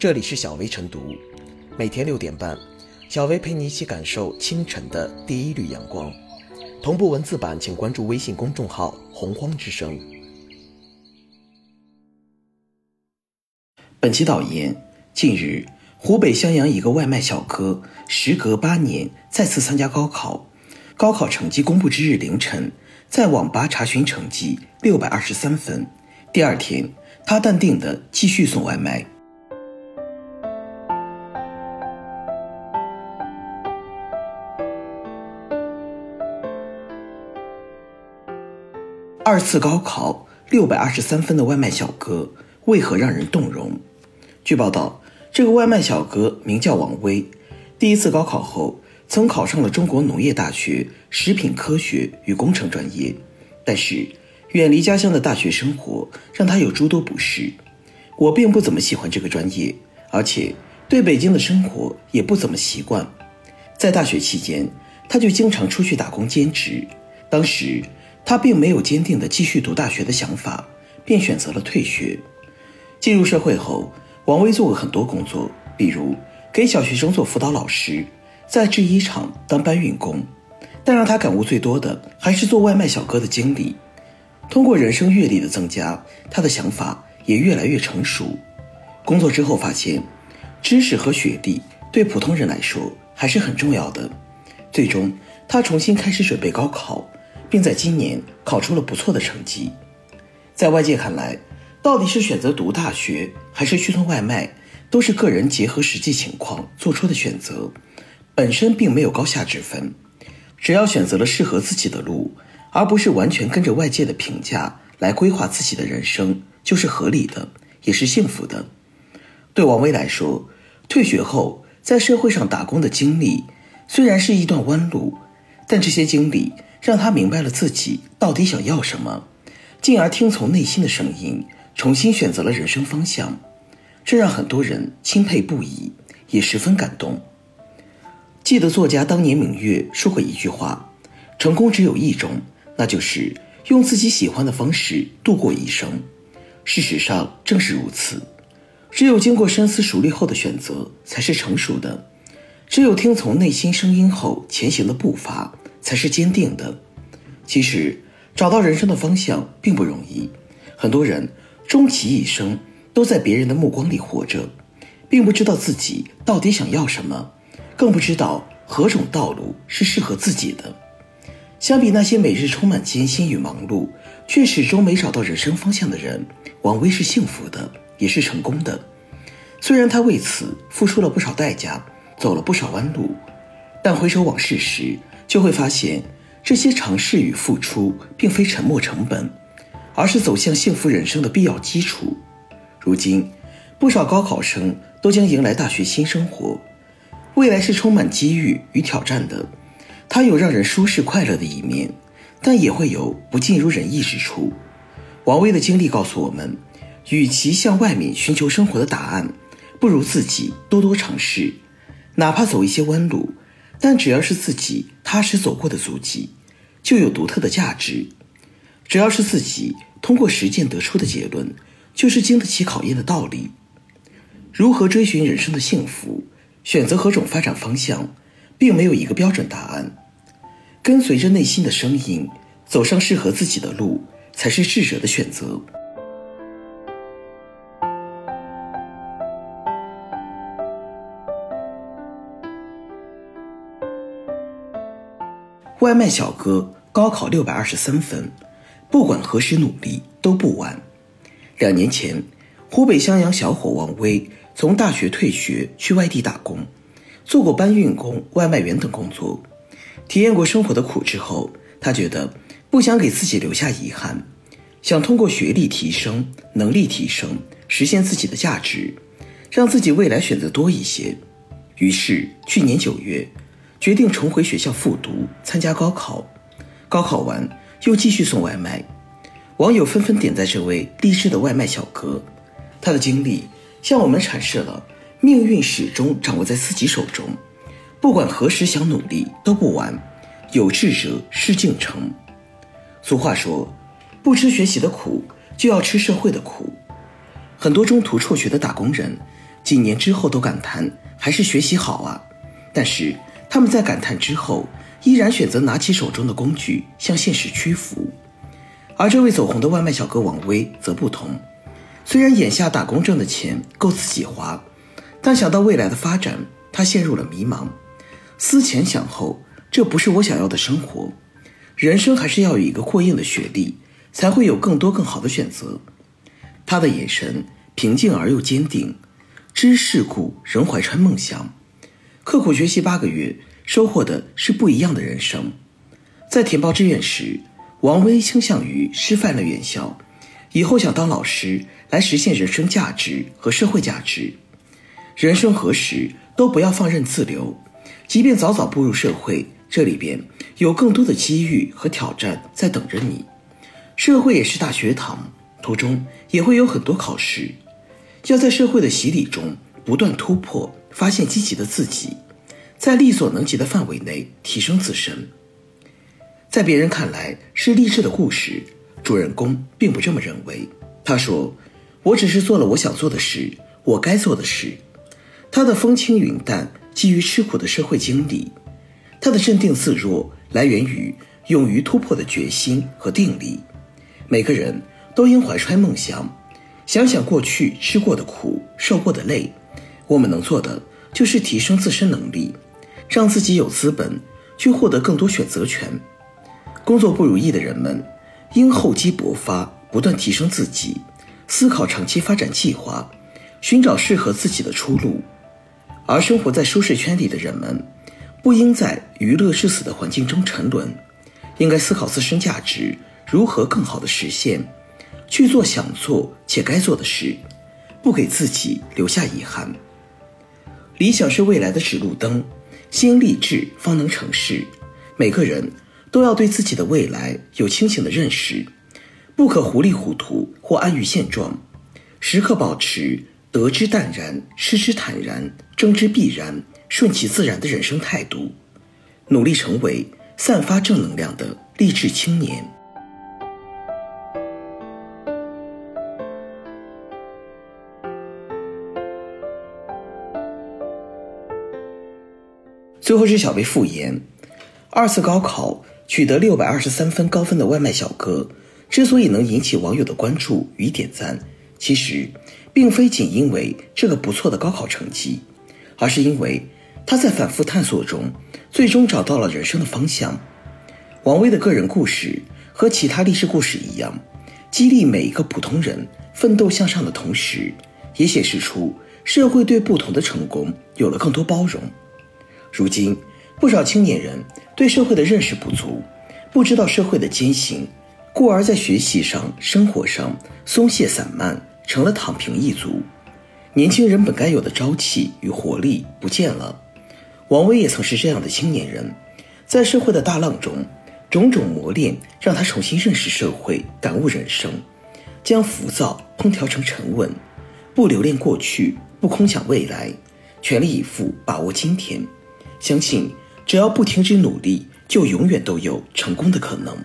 这里是小薇晨读，每天六点半，小薇陪你一起感受清晨的第一缕阳光。同步文字版，请关注微信公众号“洪荒之声”。本期导言：近日，湖北襄阳一个外卖小哥，时隔八年再次参加高考，高考成绩公布之日凌晨，在网吧查询成绩六百二十三分。第二天，他淡定的继续送外卖。二次高考六百二十三分的外卖小哥为何让人动容？据报道，这个外卖小哥名叫王威，第一次高考后曾考上了中国农业大学食品科学与工程专业，但是远离家乡的大学生活让他有诸多不适。我并不怎么喜欢这个专业，而且对北京的生活也不怎么习惯。在大学期间，他就经常出去打工兼职，当时。他并没有坚定的继续读大学的想法，便选择了退学。进入社会后，王威做过很多工作，比如给小学生做辅导老师，在制衣厂当搬运工。但让他感悟最多的还是做外卖小哥的经历。通过人生阅历的增加，他的想法也越来越成熟。工作之后发现，知识和学历对普通人来说还是很重要的。最终，他重新开始准备高考。并在今年考出了不错的成绩。在外界看来，到底是选择读大学还是去送外卖，都是个人结合实际情况做出的选择，本身并没有高下之分。只要选择了适合自己的路，而不是完全跟着外界的评价来规划自己的人生，就是合理的，也是幸福的。对王威来说，退学后在社会上打工的经历虽然是一段弯路，但这些经历。让他明白了自己到底想要什么，进而听从内心的声音，重新选择了人生方向，这让很多人钦佩不已，也十分感动。记得作家当年明月说过一句话：“成功只有一种，那就是用自己喜欢的方式度过一生。”事实上正是如此，只有经过深思熟虑后的选择才是成熟的，只有听从内心声音后前行的步伐。才是坚定的。其实，找到人生的方向并不容易。很多人终其一生都在别人的目光里活着，并不知道自己到底想要什么，更不知道何种道路是适合自己的。相比那些每日充满艰辛与忙碌，却始终没找到人生方向的人，王威是幸福的，也是成功的。虽然他为此付出了不少代价，走了不少弯路，但回首往事时，就会发现，这些尝试与付出并非沉没成本，而是走向幸福人生的必要基础。如今，不少高考生都将迎来大学新生活，未来是充满机遇与挑战的。它有让人舒适快乐的一面，但也会有不尽如人意之处。王威的经历告诉我们，与其向外面寻求生活的答案，不如自己多多尝试，哪怕走一些弯路。但只要是自己踏实走过的足迹，就有独特的价值；只要是自己通过实践得出的结论，就是经得起考验的道理。如何追寻人生的幸福，选择何种发展方向，并没有一个标准答案。跟随着内心的声音，走上适合自己的路，才是智者的选择。外卖小哥高考六百二十三分，不管何时努力都不晚。两年前，湖北襄阳小伙王威从大学退学去外地打工，做过搬运工、外卖员等工作，体验过生活的苦之后，他觉得不想给自己留下遗憾，想通过学历提升、能力提升，实现自己的价值，让自己未来选择多一些。于是，去年九月。决定重回学校复读，参加高考。高考完又继续送外卖，网友纷纷点赞这位励志的外卖小哥。他的经历向我们阐释了命运始终掌握在自己手中，不管何时想努力都不晚。有志者事竟成。俗话说，不吃学习的苦，就要吃社会的苦。很多中途辍学的打工人，几年之后都感叹还是学习好啊。但是他们在感叹之后，依然选择拿起手中的工具向现实屈服。而这位走红的外卖小哥王威则不同，虽然眼下打工挣的钱够自己花，但想到未来的发展，他陷入了迷茫。思前想后，这不是我想要的生活。人生还是要有一个过硬的学历，才会有更多更好的选择。他的眼神平静而又坚定，知世故仍怀揣梦想。刻苦学习八个月，收获的是不一样的人生。在填报志愿时，王威倾向于师范类院校，以后想当老师来实现人生价值和社会价值。人生何时都不要放任自流，即便早早步入社会。这里边有更多的机遇和挑战在等着你，社会也是大学堂，途中也会有很多考试，要在社会的洗礼中不断突破，发现积极的自己，在力所能及的范围内提升自身。在别人看来是励志的故事，主人公并不这么认为。他说：“我只是做了我想做的事，我该做的事。”他的风轻云淡，基于吃苦的社会经历。他的镇定自若来源于勇于突破的决心和定力。每个人都应怀揣梦想，想想过去吃过的苦、受过的累。我们能做的就是提升自身能力，让自己有资本去获得更多选择权。工作不如意的人们应厚积薄发，不断提升自己，思考长期发展计划，寻找适合自己的出路。而生活在舒适圈里的人们。不应在娱乐至死的环境中沉沦，应该思考自身价值如何更好的实现，去做想做且该做的事，不给自己留下遗憾。理想是未来的指路灯，先立志方能成事。每个人都要对自己的未来有清醒的认识，不可糊里糊涂或安于现状，时刻保持得之淡然，失之坦然，争之必然。顺其自然的人生态度，努力成为散发正能量的励志青年。最后是小贝复言：二次高考取得六百二十三分高分的外卖小哥，之所以能引起网友的关注与点赞，其实并非仅因为这个不错的高考成绩，而是因为。他在反复探索中，最终找到了人生的方向。王威的个人故事和其他励志故事一样，激励每一个普通人奋斗向上的同时，也显示出社会对不同的成功有了更多包容。如今，不少青年人对社会的认识不足，不知道社会的艰辛，故而在学习上、生活上松懈散漫，成了躺平一族。年轻人本该有的朝气与活力不见了。王威也曾是这样的青年人，在社会的大浪中，种种磨练让他重新认识社会、感悟人生，将浮躁烹调成沉稳，不留恋过去，不空想未来，全力以赴把握今天。相信只要不停止努力，就永远都有成功的可能。